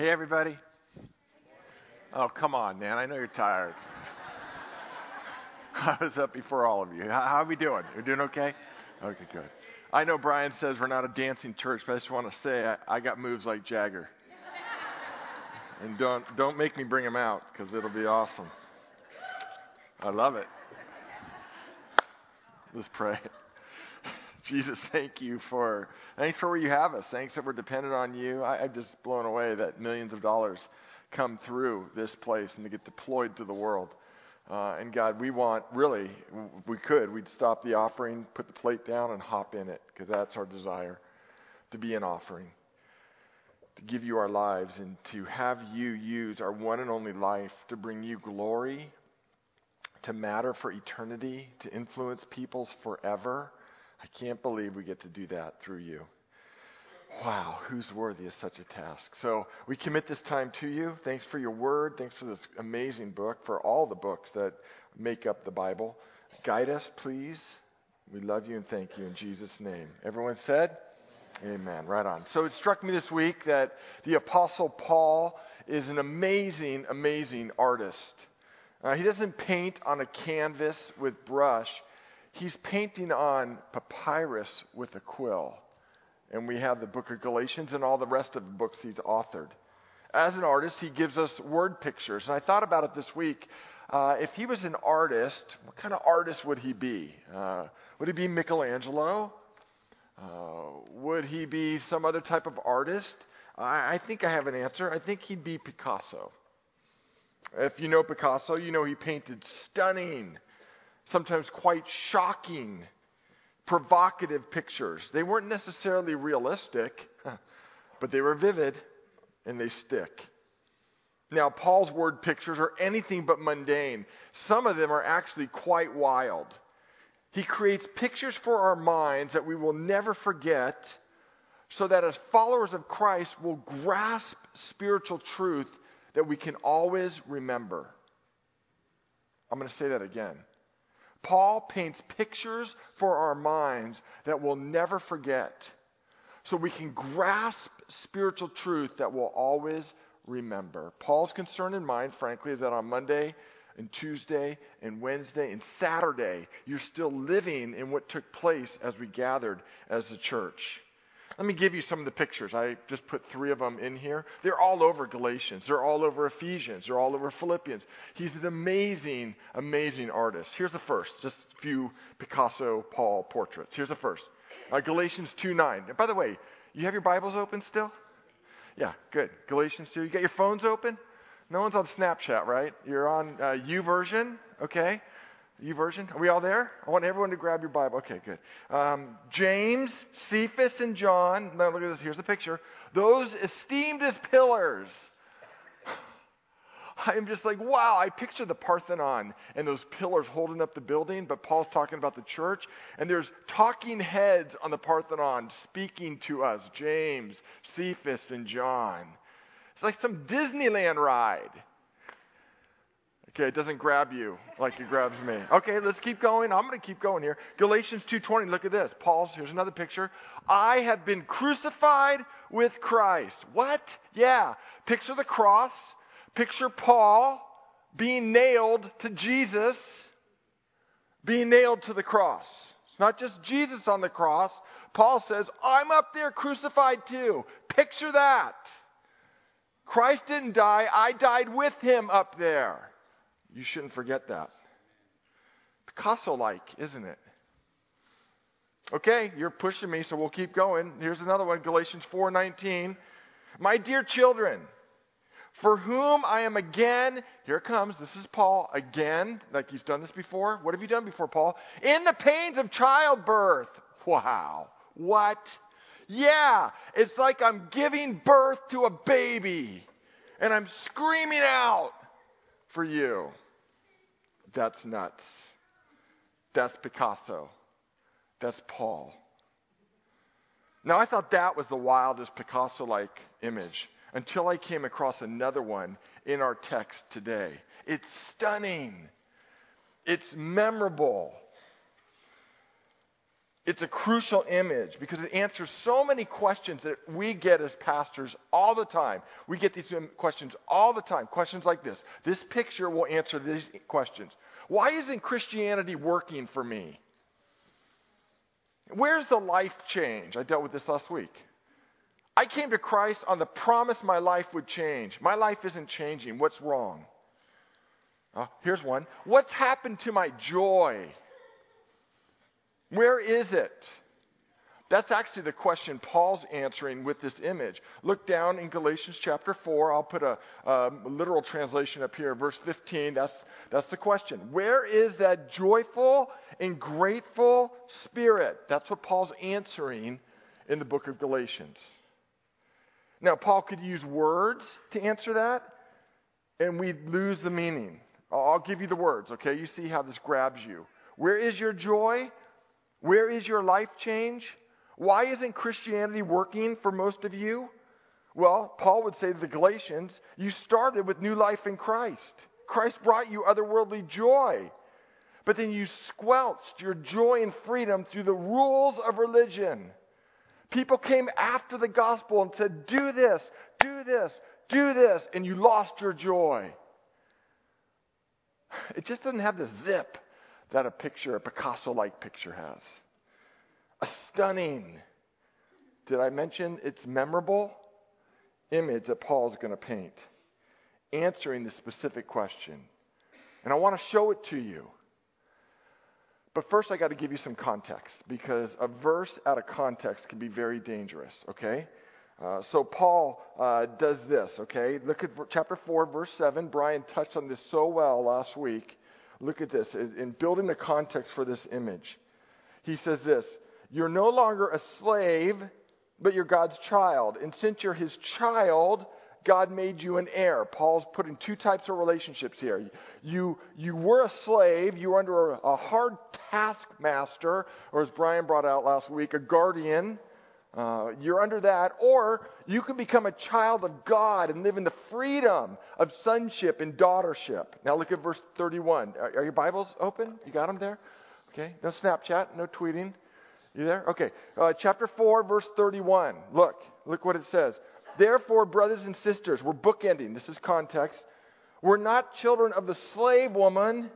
Hey, everybody. Oh, come on, man. I know you're tired. I was up before all of you. How, are we doing? We're doing okay? Okay, good. I know Brian says we're not a dancing church, but I just want to say I, I got moves like Jagger. and don't don't make me bring him out because it'll be awesome. I love it. Let's pray. Jesus, thank you for thanks for where you have us. Thanks that we're dependent on you. I, I'm just blown away that millions of dollars come through this place and to get deployed to the world. Uh, and God, we want really, we could, we'd stop the offering, put the plate down, and hop in it because that's our desire to be an offering, to give you our lives, and to have you use our one and only life to bring you glory, to matter for eternity, to influence peoples forever. I can't believe we get to do that through you. Wow, who's worthy of such a task? So we commit this time to you. Thanks for your word. Thanks for this amazing book, for all the books that make up the Bible. Guide us, please. We love you and thank you in Jesus' name. Everyone said? Amen. Right on. So it struck me this week that the Apostle Paul is an amazing, amazing artist. Uh, he doesn't paint on a canvas with brush, he's painting on papyrus with a quill and we have the book of Galatians and all the rest of the books he's authored. As an artist, he gives us word pictures. And I thought about it this week. Uh, if he was an artist, what kind of artist would he be? Uh, would he be Michelangelo? Uh, would he be some other type of artist? I, I think I have an answer. I think he'd be Picasso. If you know Picasso, you know he painted stunning, sometimes quite shocking provocative pictures. They weren't necessarily realistic, but they were vivid and they stick. Now, Paul's word pictures are anything but mundane. Some of them are actually quite wild. He creates pictures for our minds that we will never forget, so that as followers of Christ, we'll grasp spiritual truth that we can always remember. I'm going to say that again. Paul paints pictures for our minds that we'll never forget so we can grasp spiritual truth that we'll always remember. Paul's concern in mind, frankly, is that on Monday and Tuesday and Wednesday and Saturday, you're still living in what took place as we gathered as a church. Let me give you some of the pictures. I just put three of them in here. They're all over Galatians. They're all over Ephesians. They're all over Philippians. He's an amazing, amazing artist. Here's the first, just a few Picasso Paul portraits. Here's the first. Uh, Galatians 2 9. By the way, you have your Bibles open still? Yeah, good. Galatians 2. You got your phones open? No one's on Snapchat, right? You're on uh, YouVersion, okay? YouVersion? Are we all there? I want everyone to grab your Bible. Okay, good. Um, James, Cephas, and John. Now look at this. Here's the picture. Those esteemed as pillars. I'm just like, wow, I picture the Parthenon and those pillars holding up the building, but Paul's talking about the church, and there's talking heads on the Parthenon speaking to us James, Cephas, and John. It's like some Disneyland ride. Okay, it doesn't grab you like it grabs me. Okay, let's keep going. I'm going to keep going here. Galatians 2:20. Look at this. Paul's here's another picture. I have been crucified with Christ. What? Yeah. Picture the cross. Picture Paul being nailed to Jesus, being nailed to the cross. It's not just Jesus on the cross. Paul says, I'm up there crucified too. Picture that. Christ didn't die, I died with him up there. You shouldn't forget that. Picasso like, isn't it? Okay, you're pushing me, so we'll keep going. Here's another one, Galatians 4:19. My dear children, for whom I am again, here comes, this is Paul again, like he's done this before. What have you done before, Paul? In the pains of childbirth. Wow. What? Yeah, it's like I'm giving birth to a baby and I'm screaming out for you. That's nuts. That's Picasso. That's Paul. Now, I thought that was the wildest Picasso like image until I came across another one in our text today. It's stunning, it's memorable. It's a crucial image because it answers so many questions that we get as pastors all the time. We get these questions all the time. Questions like this. This picture will answer these questions. Why isn't Christianity working for me? Where's the life change? I dealt with this last week. I came to Christ on the promise my life would change. My life isn't changing. What's wrong? Uh, here's one. What's happened to my joy? Where is it? That's actually the question Paul's answering with this image. Look down in Galatians chapter 4. I'll put a, a, literal translation up here, verse 15. That's, that's the question. Where is that joyful and grateful spirit? That's what Paul's answering in the book of Galatians. Now, Paul could use words to answer that, and we'd lose the meaning. I'll give you the words, okay? You see how this grabs you. Where is your joy? Where is your life change? Why isn't Christianity working for most of you? Well, Paul would say to the Galatians, you started with new life in Christ. Christ brought you otherworldly joy. But then you squelched your joy and freedom through the rules of religion. People came after the gospel and said, Do this, do this, do this, and you lost your joy. It just doesn't have the zip that a picture, a Picasso like picture has. A stunning, did I mention it's memorable? Image that Paul's going to paint, answering the specific question. And I want to show it to you. But first, I got to give you some context because a verse out of context can be very dangerous, okay? Uh, so Paul uh, does this, okay? Look at chapter 4, verse 7. Brian touched on this so well last week. Look at this. In building the context for this image, he says this You're no longer a slave, but you're God's child. And since you're his child, God made you an heir. Paul's putting two types of relationships here. You, you were a slave, you were under a, a hard taskmaster, or as Brian brought out last week, a guardian. Uh, you're under that, or you can become a child of God and live in the freedom of sonship and daughtership. Now look at verse 31. Are, are your Bibles open? You got them there? Okay. No Snapchat, no tweeting. You there? Okay. Uh, chapter 4, verse 31. Look. Look what it says. Therefore, brothers and sisters, we're bookending. This is context. We're not children of the slave woman,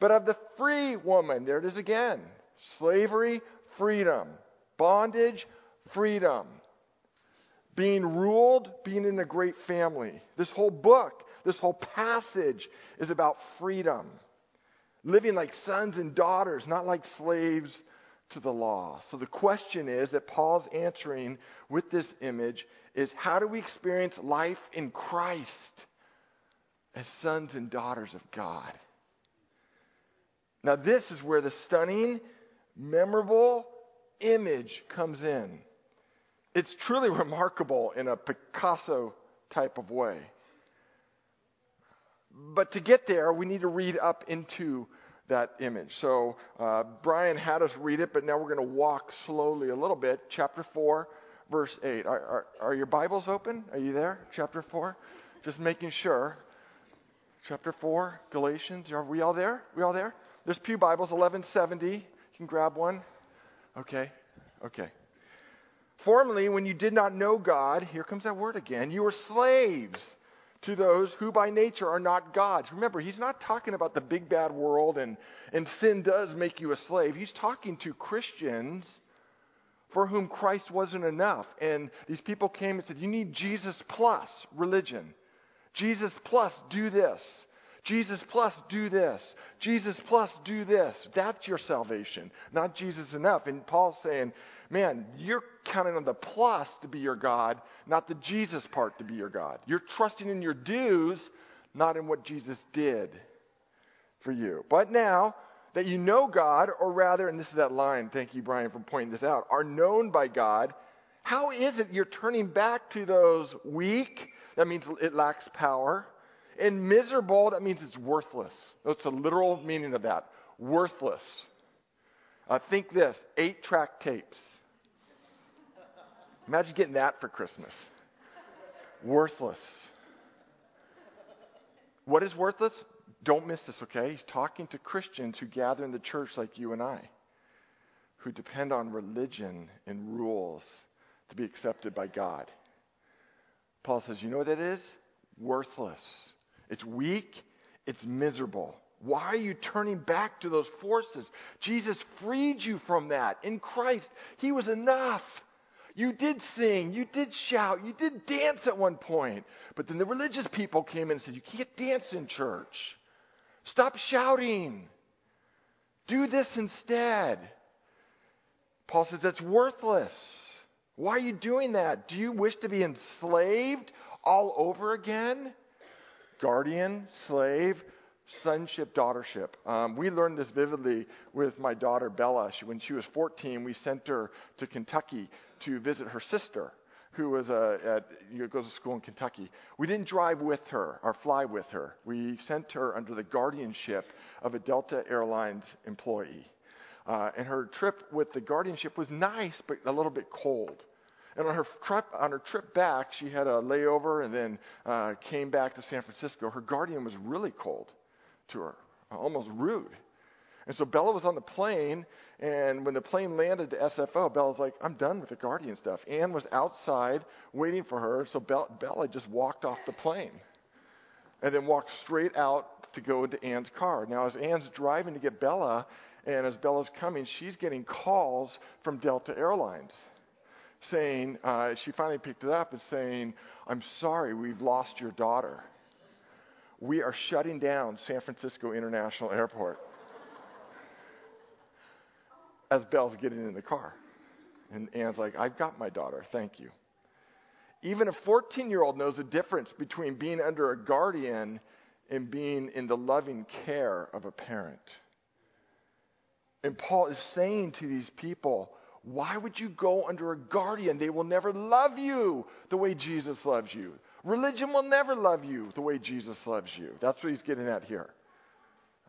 but of the free woman. There it is again. Slavery, freedom. Bondage, freedom. Being ruled, being in a great family. This whole book, this whole passage is about freedom. Living like sons and daughters, not like slaves to the law. So the question is that Paul's answering with this image is how do we experience life in Christ as sons and daughters of God? Now, this is where the stunning, memorable image comes in. It's truly remarkable in a Picasso type of way. But to get there, we need to read up into that image. So uh, Brian had us read it, but now we're going to walk slowly a little bit. Chapter 4, verse 8. Are, are, are your Bibles open? Are you there? Chapter 4? Just making sure. Chapter 4, Galatians. Are we all there? We all there? There's Pew Bibles, 1170. You can grab one. Okay. Okay. Formerly, when you did not know God, here comes that word again, you were slaves to those who by nature are not God's. Remember, he's not talking about the big bad world and, and sin does make you a slave. He's talking to Christians for whom Christ wasn't enough. And these people came and said, You need Jesus plus religion. Jesus plus do this. Jesus plus do this. Jesus plus do this. That's your salvation, not Jesus enough. And Paul's saying, man, you're counting on the plus to be your God, not the Jesus part to be your God. You're trusting in your dues, not in what Jesus did for you. But now that you know God, or rather, and this is that line, thank you, Brian, for pointing this out, are known by God, how is it you're turning back to those weak? That means it lacks power and miserable, that means it's worthless. That's the literal meaning of that. Worthless. Uh, think this eight track tapes. Imagine getting that for Christmas. Worthless. What is worthless? Don't miss this, okay? He's talking to Christians who gather in the church like you and I, who depend on religion and rules to be accepted by God. Paul says, you know what that is? Worthless. It's weak. It's miserable. Why are you turning back to those forces? Jesus freed you from that. In Christ, He was enough. You did sing, you did shout, you did dance at one point. But then the religious people came in and said, You can't dance in church. Stop shouting. Do this instead. Paul says that's worthless. Why are you doing that? Do you wish to be enslaved all over again? Guardian, slave, sonship, daughtership. Um, we learned this vividly with my daughter Bella. She, when she was 14, we sent her to Kentucky to visit her sister, who was a, at, you know, goes to school in Kentucky. We didn't drive with her or fly with her. We sent her under the guardianship of a Delta Airlines employee. Uh, and her trip with the guardianship was nice, but a little bit cold. And on her trip, on her trip back, she had a layover and then uh, came back to San Francisco. Her guardian was really cold to her, almost rude. And so Bella was on the plane, and when the plane landed to SFO, Bella's like, I'm done with the Guardian stuff. Anne was outside waiting for her, so Bella just walked off the plane and then walked straight out to go into Anne's car. Now, as Anne's driving to get Bella, and as Bella's coming, she's getting calls from Delta Airlines saying, uh, she finally picked it up and saying, I'm sorry, we've lost your daughter. We are shutting down San Francisco International Airport as Belle's getting in the car. And Anne's like, I've got my daughter, thank you. Even a 14 year old knows the difference between being under a guardian and being in the loving care of a parent. And Paul is saying to these people, why would you go under a guardian? They will never love you the way Jesus loves you. Religion will never love you the way Jesus loves you. That's what he's getting at here.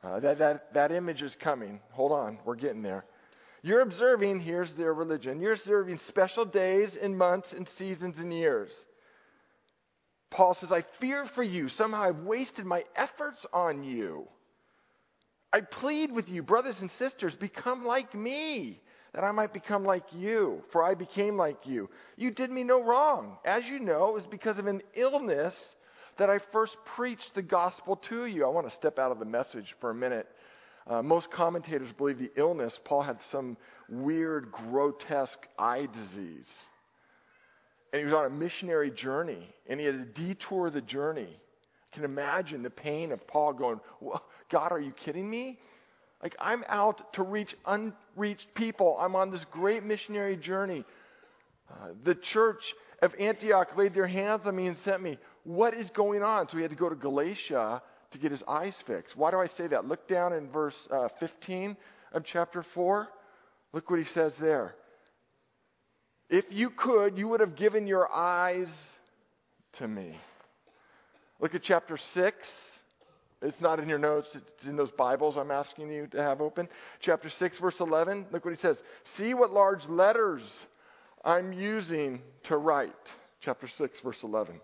Uh, that, that, that image is coming. Hold on, we're getting there. You're observing, here's their religion, you're observing special days and months and seasons and years. Paul says, I fear for you. Somehow I've wasted my efforts on you. I plead with you, brothers and sisters, become like me, that I might become like you, for I became like you. You did me no wrong. As you know, it was because of an illness that I first preached the gospel to you. I want to step out of the message for a minute uh, most commentators believe the illness, Paul had some weird, grotesque eye disease. And he was on a missionary journey, and he had to detour the journey. I can imagine the pain of Paul going, God, are you kidding me? Like, I'm out to reach unreached people. I'm on this great missionary journey. Uh, the church of Antioch laid their hands on me and sent me. What is going on? So he had to go to Galatia to get his eyes fixed. Why do I say that? Look down in verse uh, 15 of chapter 4. Look what he says there. If you could, you would have given your eyes to me. Look at chapter 6. It's not in your notes, it's in those Bibles I'm asking you to have open. Chapter 6, verse 11. Look what he says. See what large letters I'm using to write. Chapter 6, verse 11.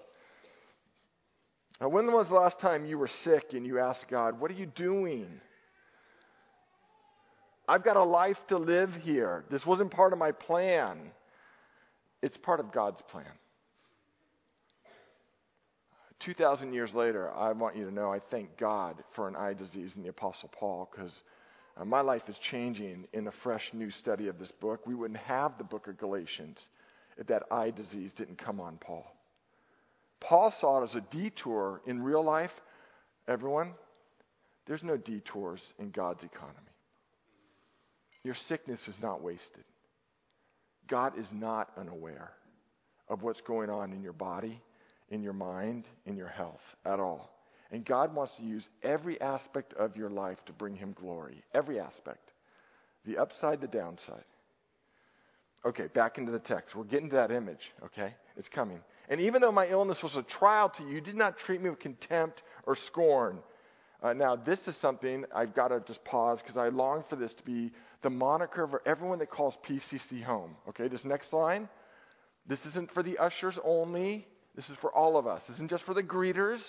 Now, when was the last time you were sick and you asked God, What are you doing? I've got a life to live here. This wasn't part of my plan. It's part of God's plan. 2,000 years later, I want you to know I thank God for an eye disease in the Apostle Paul because uh, my life is changing in a fresh new study of this book. We wouldn't have the book of Galatians if that eye disease didn't come on Paul. Paul saw it as a detour in real life. Everyone, there's no detours in God's economy. Your sickness is not wasted. God is not unaware of what's going on in your body, in your mind, in your health at all. And God wants to use every aspect of your life to bring Him glory. Every aspect. The upside, the downside. Okay, back into the text. We're getting to that image, okay? It's coming. And even though my illness was a trial to you, you did not treat me with contempt or scorn. Uh, now, this is something I've got to just pause because I long for this to be the moniker for everyone that calls PCC home. Okay, this next line, this isn't for the ushers only. This is for all of us. This isn't just for the greeters,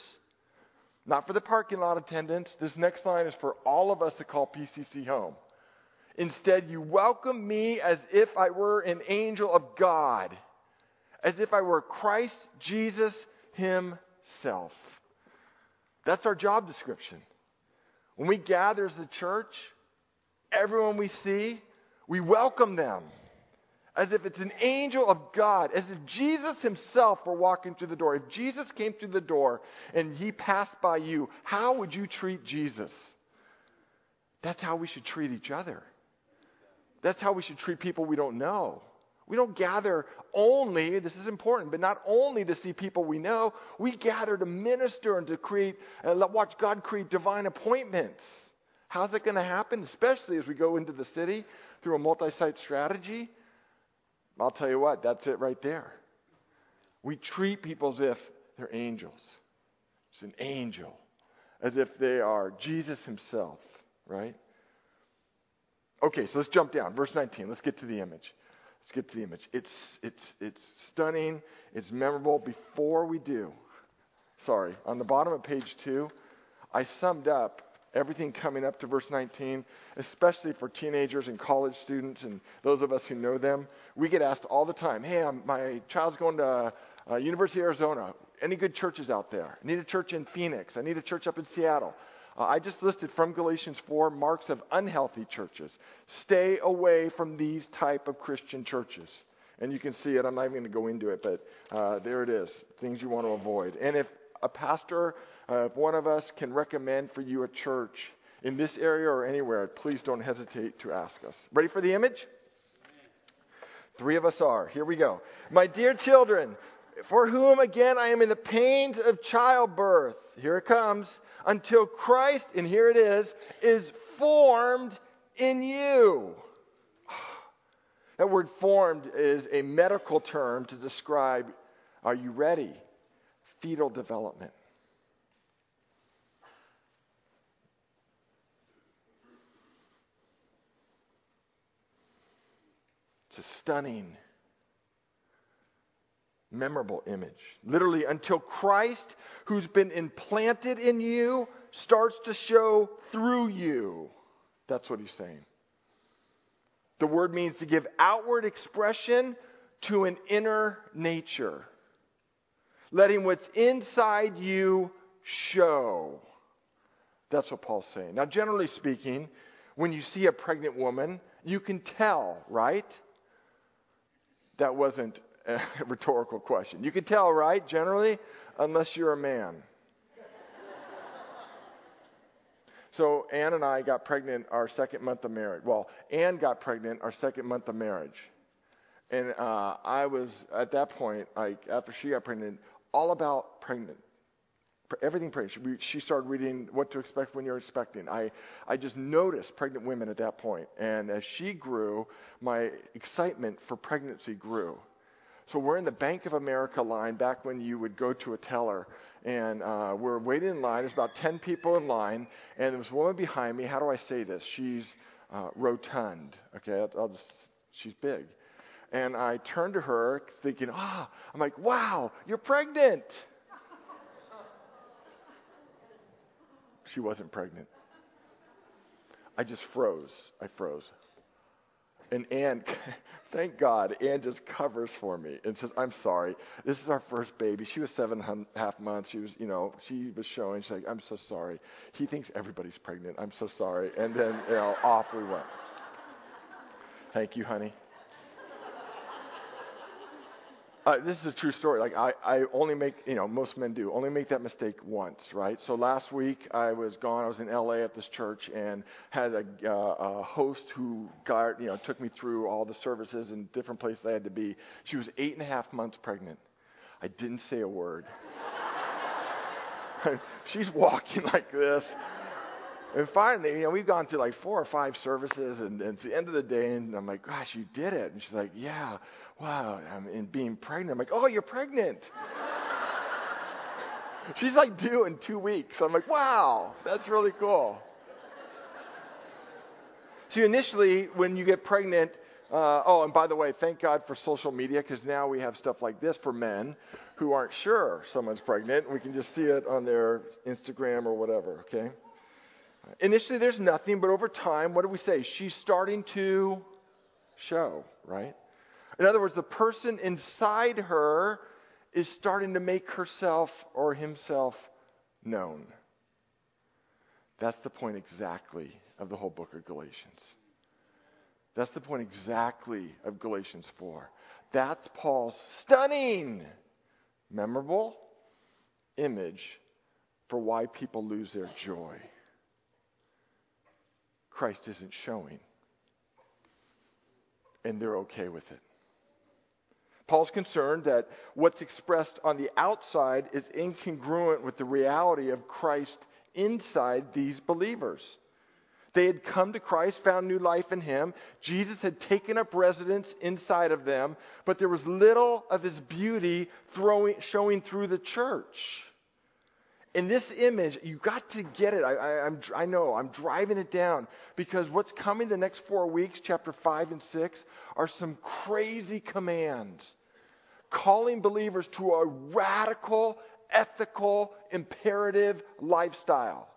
not for the parking lot attendants. This next line is for all of us to call PCC home. Instead, you welcome me as if I were an angel of God, as if I were Christ Jesus Himself. That's our job description. When we gather as the church, everyone we see, we welcome them as if it's an angel of God, as if Jesus himself were walking through the door. If Jesus came through the door and he passed by you, how would you treat Jesus? That's how we should treat each other. That's how we should treat people we don't know. We don't gather only, this is important, but not only to see people we know, we gather to minister and to create, uh, and watch God create divine appointments. How's it going to happen? Especially as we go into the city through a multi site strategy. I'll tell you what, that's it right there. We treat people as if they're angels. It's an angel, as if they are Jesus himself, right? Okay, so let's jump down. Verse 19. Let's get to the image. Let's get to the image. It's, it's, it's stunning. It's memorable. Before we do, sorry, on the bottom of page two, I summed up everything coming up to verse 19, especially for teenagers and college students and those of us who know them. We get asked all the time, hey, I'm, my child's going to uh, University of Arizona. Any good churches out there? I need a church in Phoenix. I need a church up in Seattle. Uh, I just listed from Galatians 4 marks of unhealthy churches. Stay away from these type of Christian churches. And you can see it. I'm not even going to go into it, but uh, there it is. Things you want to avoid. And if a pastor uh, if one of us can recommend for you a church in this area or anywhere, please don't hesitate to ask us. Ready for the image? Three of us are. Here we go. My dear children, for whom again I am in the pains of childbirth, here it comes, until Christ, and here it is, is formed in you. That word formed is a medical term to describe are you ready? Fetal development. It's a stunning, memorable image. Literally, until Christ, who's been implanted in you, starts to show through you. That's what he's saying. The word means to give outward expression to an inner nature, letting what's inside you show. That's what Paul's saying. Now, generally speaking, when you see a pregnant woman, you can tell, right? That wasn't a rhetorical question. You can tell, right, generally, unless you're a man. So Ann and I got pregnant our second month of marriage. Well, Ann got pregnant our second month of marriage, and uh, I was at that point, like after she got pregnant, all about pregnant, everything pregnant. She, she started reading what to expect when you're expecting. I I just noticed pregnant women at that point, and as she grew, my excitement for pregnancy grew. So we're in the Bank of America line back when you would go to a teller, and uh, we're waiting in line. There's about 10 people in line, and there was a woman behind me. How do I say this? She's uh, rotund. Okay, I'll just, she's big. And I turned to her thinking, ah, I'm like, wow, you're pregnant. She wasn't pregnant. I just froze. I froze. And Ann, thank God, Ann just covers for me and says, I'm sorry. This is our first baby. She was seven and a half months. She was, you know, she was showing. She's like, I'm so sorry. He thinks everybody's pregnant. I'm so sorry. And then, you know, off we went. Thank you, honey. Uh, this is a true story. Like I, I only make, you know, most men do, only make that mistake once, right? So last week I was gone. I was in LA at this church and had a, uh, a host who got, you know, took me through all the services and different places I had to be. She was eight and a half months pregnant. I didn't say a word. She's walking like this. And finally, you know, we've gone through like four or five services, and, and, it's the end of the day, and I'm like, gosh, you did it. And she's like, yeah, wow. I'm in being pregnant. I'm like, oh, you're pregnant. she's like due in two weeks. I'm like, wow, that's really cool. See, initially, when you get pregnant, uh, oh, and by the way, thank God for social media because now we have stuff like this for men who aren't sure someone's pregnant. We can just see it on their Instagram or whatever, okay? Initially, there's nothing, but over time, what do we say? She's starting to show, right? In other words, the person inside her is starting to make herself or himself known. That's the point exactly of the whole book of Galatians. That's the point exactly of Galatians 4. That's Paul's stunning, memorable image for why people lose their joy. Christ isn't showing, and they're okay with it. Paul's concerned that what's expressed on the outside is incongruent with the reality of Christ inside these believers. They had come to Christ, found new life in Him. Jesus had taken up residence inside of them, but there was little of His beauty throwing, showing through the church. In this image, you got to get it. I, I, I'm, I know, I'm driving it down because what's coming the next four weeks, chapter 5 and 6, are some crazy commands calling believers to a radical, ethical, imperative lifestyle.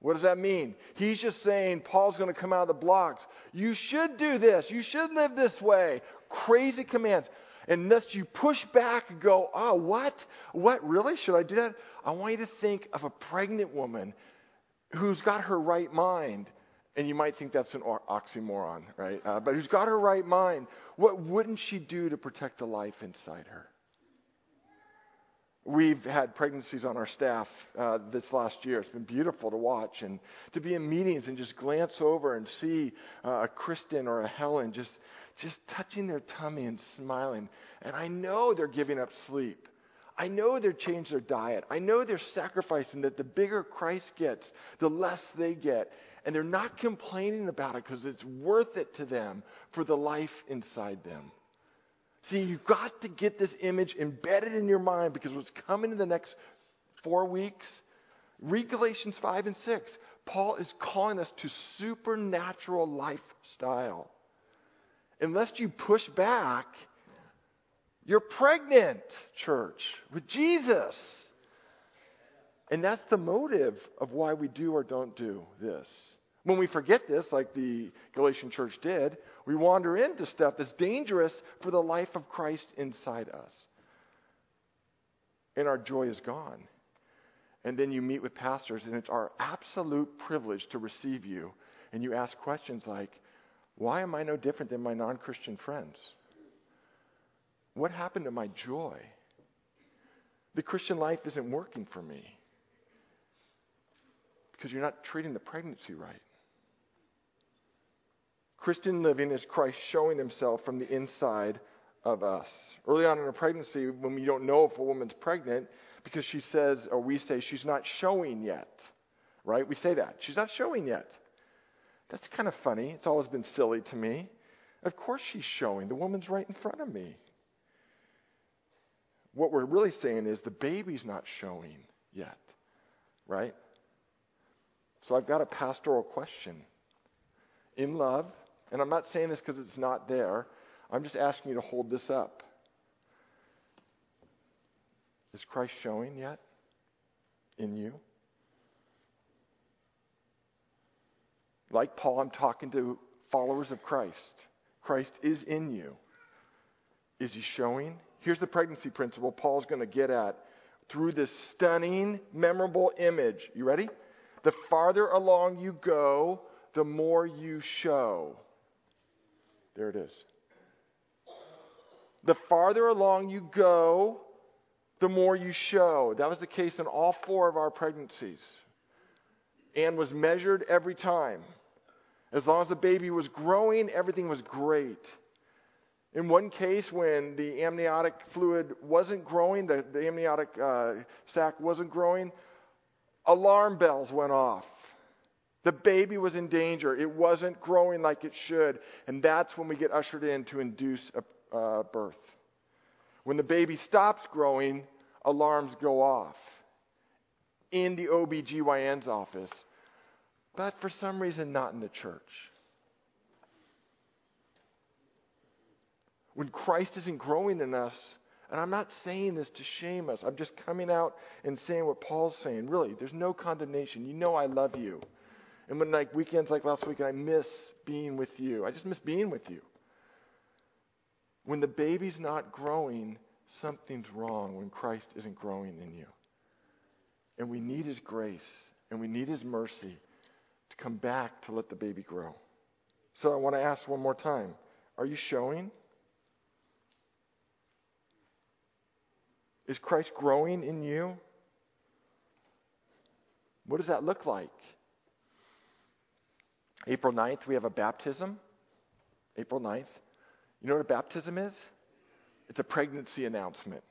What does that mean? He's just saying, Paul's going to come out of the blocks. You should do this. You should live this way. Crazy commands. And unless you push back and go, oh, what? What? Really? Should I do that? I want you to think of a pregnant woman who's got her right mind. And you might think that's an oxymoron, right? Uh, but who's got her right mind. What wouldn't she do to protect the life inside her? We've had pregnancies on our staff uh, this last year. It's been beautiful to watch and to be in meetings and just glance over and see uh, a Kristen or a Helen just just touching their tummy and smiling. And I know they're giving up sleep. I know they're changed their diet. I know they're sacrificing that the bigger Christ gets, the less they get. And they're not complaining about it because it's worth it to them for the life inside them. See, you've got to get this image embedded in your mind because what's coming in the next four weeks, read Galatians 5 and 6. Paul is calling us to supernatural lifestyle unless you push back, you're pregnant, church, with Jesus. And that's the motive of why we do or don't do this. When we forget this, like the Galatian church did, we wander into stuff that's dangerous for the life of Christ inside us. And our joy is gone. And then you meet with pastors, and it's our absolute privilege to receive you. And you ask questions like, why am I no different than my non Christian friends? What happened to my joy? The Christian life isn't working for me because you're not treating the pregnancy right. Christian living is Christ showing himself from the inside of us. Early on in a pregnancy, when we don't know if a woman's pregnant, because she says, or we say, she's not showing yet, right? We say that. She's not showing yet. That's kind of funny. It's always been silly to me. Of course she's showing. The woman's right in front of me. What we're really saying is the baby's not showing yet, right? So I've got a pastoral question. In love, and I'm not saying this because it's not there, I'm just asking you to hold this up. Is Christ showing yet in you? Like Paul, I'm talking to followers of Christ. Christ is in you. Is he showing? Here's the pregnancy principle Paul's going to get at through this stunning, memorable image. You ready? The farther along you go, the more you show. There it is. The farther along you go, the more you show. That was the case in all four of our pregnancies and was measured every time. As long as the baby was growing, everything was great. In one case, when the amniotic fluid wasn't growing, the, the amniotic uh, sac wasn't growing, alarm bells went off. The baby was in danger. It wasn't growing like it should. And that's when we get ushered in to induce a uh, birth. When the baby stops growing, alarms go off in the OBGYN's office but for some reason not in the church. When Christ isn't growing in us, and I'm not saying this to shame us, I'm just coming out and saying what Paul's saying. Really, there's no condemnation. You know I love you. And when like weekends like last weekend, I miss being with you. I just miss being with you. When the baby's not growing, something's wrong when Christ isn't growing in you. And we need His grace and we need His mercy to come back to let the baby grow. So I want to ask one more time Are you showing? Is Christ growing in you? What does that look like? April 9th, we have a baptism. April 9th. You know what a baptism is? It's a pregnancy announcement.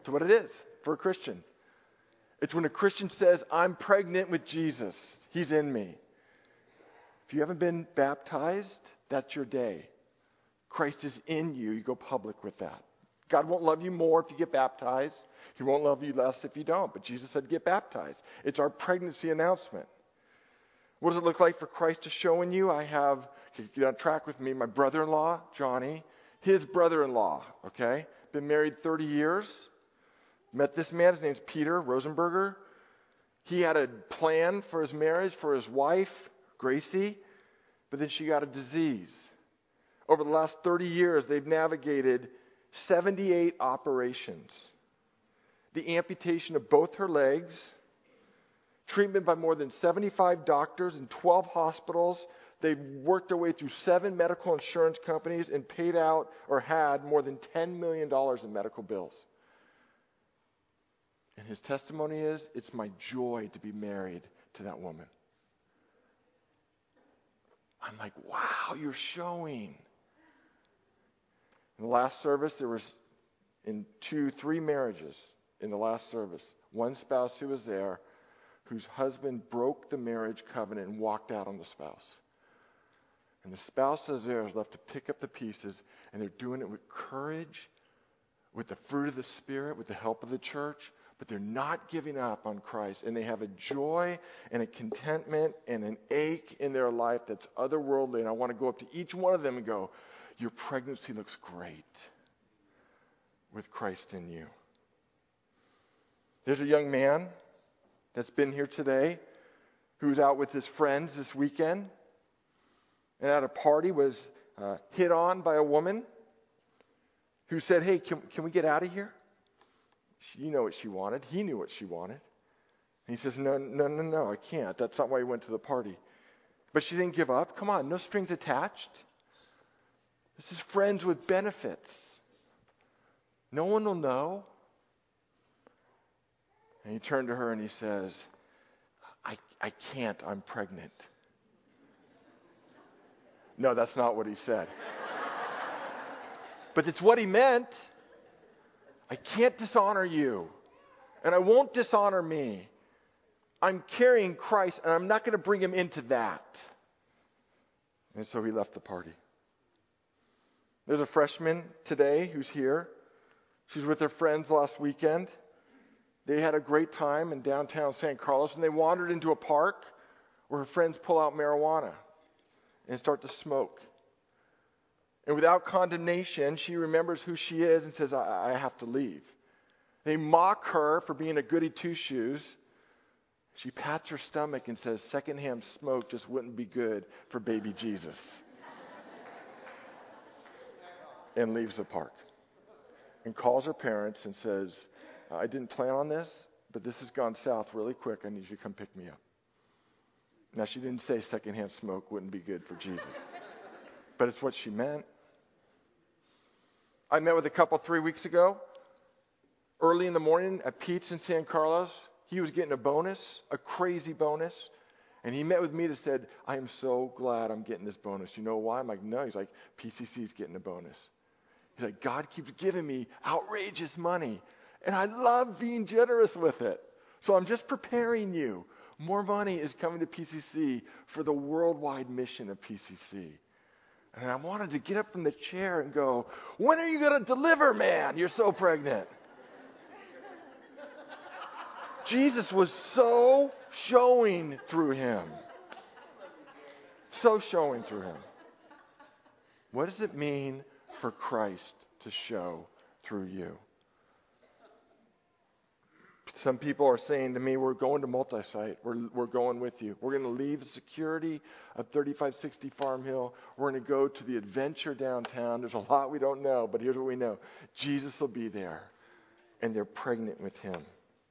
It's what it is for a Christian. It's when a Christian says, I'm pregnant with Jesus, He's in me. If you haven't been baptized, that's your day. Christ is in you. You go public with that. God won't love you more if you get baptized. He won't love you less if you don't. But Jesus said, get baptized. It's our pregnancy announcement. What does it look like for Christ to show in you? I have, get on track with me, my brother in law, Johnny, his brother in law, okay? Been married 30 years. Met this man, his name's Peter Rosenberger. He had a plan for his marriage for his wife, Gracie, but then she got a disease. Over the last 30 years, they've navigated 78 operations, the amputation of both her legs, treatment by more than 75 doctors in 12 hospitals. They've worked their way through seven medical insurance companies and paid out or had more than $10 million in medical bills. And his testimony is it's my joy to be married to that woman. I'm like, wow, you're showing. In the last service, there was in two, three marriages in the last service. One spouse who was there whose husband broke the marriage covenant and walked out on the spouse. And the spouse is there is left to pick up the pieces, and they're doing it with courage, with the fruit of the Spirit, with the help of the church, but they're not giving up on Christ. And they have a joy and a contentment and an ache in their life that's otherworldly. And I want to go up to each one of them and go, Your pregnancy looks great with Christ in you. There's a young man that's been here today who's out with his friends this weekend and at a party was uh, hit on by a woman who said, Hey, can, can we get out of here? You know what she wanted. He knew what she wanted. And he says, No, no, no, no, I can't. That's not why he went to the party. But she didn't give up. Come on, no strings attached. This is friends with benefits. No one will know. And he turned to her and he says, I, I can't, I'm pregnant. No, that's not what he said. but it's what he meant. I can't dishonor you, and I won't dishonor me. I'm carrying Christ, and I'm not going to bring him into that. And so he left the party. There's a freshman today who's here. She's with her friends last weekend. They had a great time in downtown San Carlos, and they wandered into a park where her friends pull out marijuana and start to smoke. And without condemnation, she remembers who she is and says, I, I have to leave. They mock her for being a goody two shoes. She pats her stomach and says, Secondhand smoke just wouldn't be good for baby Jesus. and leaves the park. And calls her parents and says, I didn't plan on this, but this has gone south really quick. I need you to come pick me up. Now, she didn't say secondhand smoke wouldn't be good for Jesus, but it's what she meant. I met with a couple three weeks ago, early in the morning at Peet's in San Carlos. He was getting a bonus, a crazy bonus. And he met with me and said, I am so glad I'm getting this bonus. You know why? I'm like, no. He's like, PCC's getting a bonus. He's like, God keeps giving me outrageous money. And I love being generous with it. So I'm just preparing you. More money is coming to PCC for the worldwide mission of PCC. And I wanted to get up from the chair and go, When are you going to deliver, man? You're so pregnant. Jesus was so showing through him. So showing through him. What does it mean for Christ to show through you? Some people are saying to me, We're going to multi site. We're, we're going with you. We're going to leave the security of 3560 Farm Hill. We're going to go to the adventure downtown. There's a lot we don't know, but here's what we know Jesus will be there, and they're pregnant with him.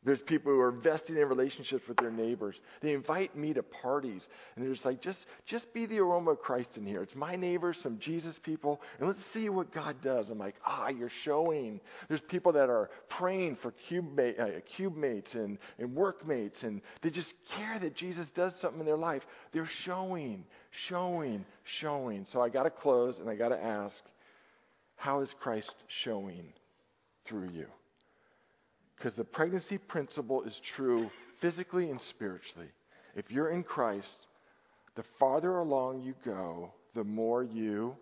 There's people who are investing in relationships with their neighbors. They invite me to parties, and they're just like, just, just be the aroma of Christ in here. It's my neighbors, some Jesus people, and let's see what God does. I'm like, ah, you're showing. There's people that are praying for cube, mate, uh, cube mates and, and workmates, and they just care that Jesus does something in their life. They're showing, showing, showing. So I got to close, and I got to ask, how is Christ showing through you? Because the pregnancy principle is true physically and spiritually. If you're in Christ, the farther along you go, the more you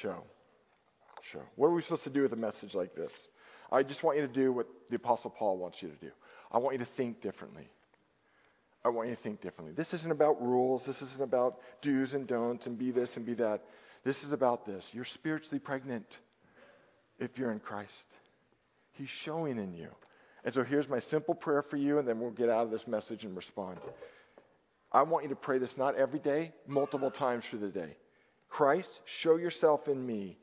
show. Show. What are we supposed to do with a message like this? I just want you to do what the Apostle Paul wants you to do. I want you to think differently. I want you to think differently. This isn't about rules. This isn't about do's and don'ts and be this and be that. This is about this. You're spiritually pregnant if you're in Christ. He's showing in you. And so here's my simple prayer for you, and then we'll get out of this message and respond. I want you to pray this not every day, multiple times through the day. Christ, show yourself in me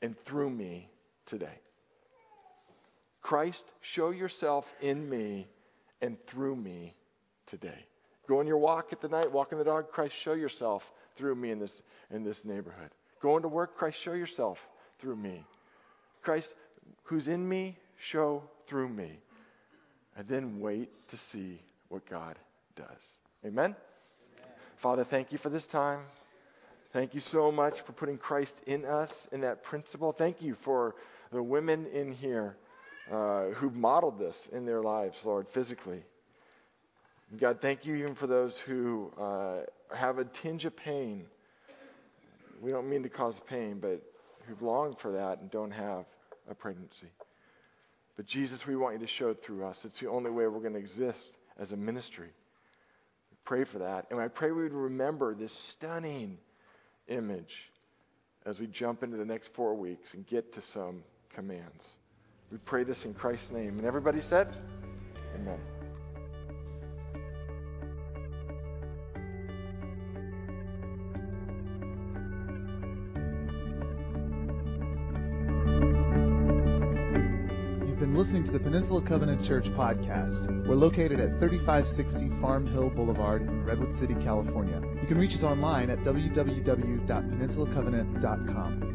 and through me today. Christ, show yourself in me and through me today. Go on your walk at the night, walking the dog. Christ, show yourself through me in this, in this neighborhood. Going to work, Christ, show yourself through me. Christ, who's in me, show through me. And then wait to see what God does. Amen? Amen? Father, thank you for this time. Thank you so much for putting Christ in us in that principle. Thank you for the women in here uh, who modeled this in their lives, Lord, physically. God, thank you even for those who uh, have a tinge of pain. We don't mean to cause pain, but who've longed for that and don't have a pregnancy. But Jesus, we want you to show it through us. It's the only way we're going to exist as a ministry. We pray for that. And I pray we would remember this stunning image as we jump into the next four weeks and get to some commands. We pray this in Christ's name. And everybody said, Amen. Church podcast. We're located at 3560 Farm Hill Boulevard in Redwood City, California. You can reach us online at www.peninsulacovenant.com.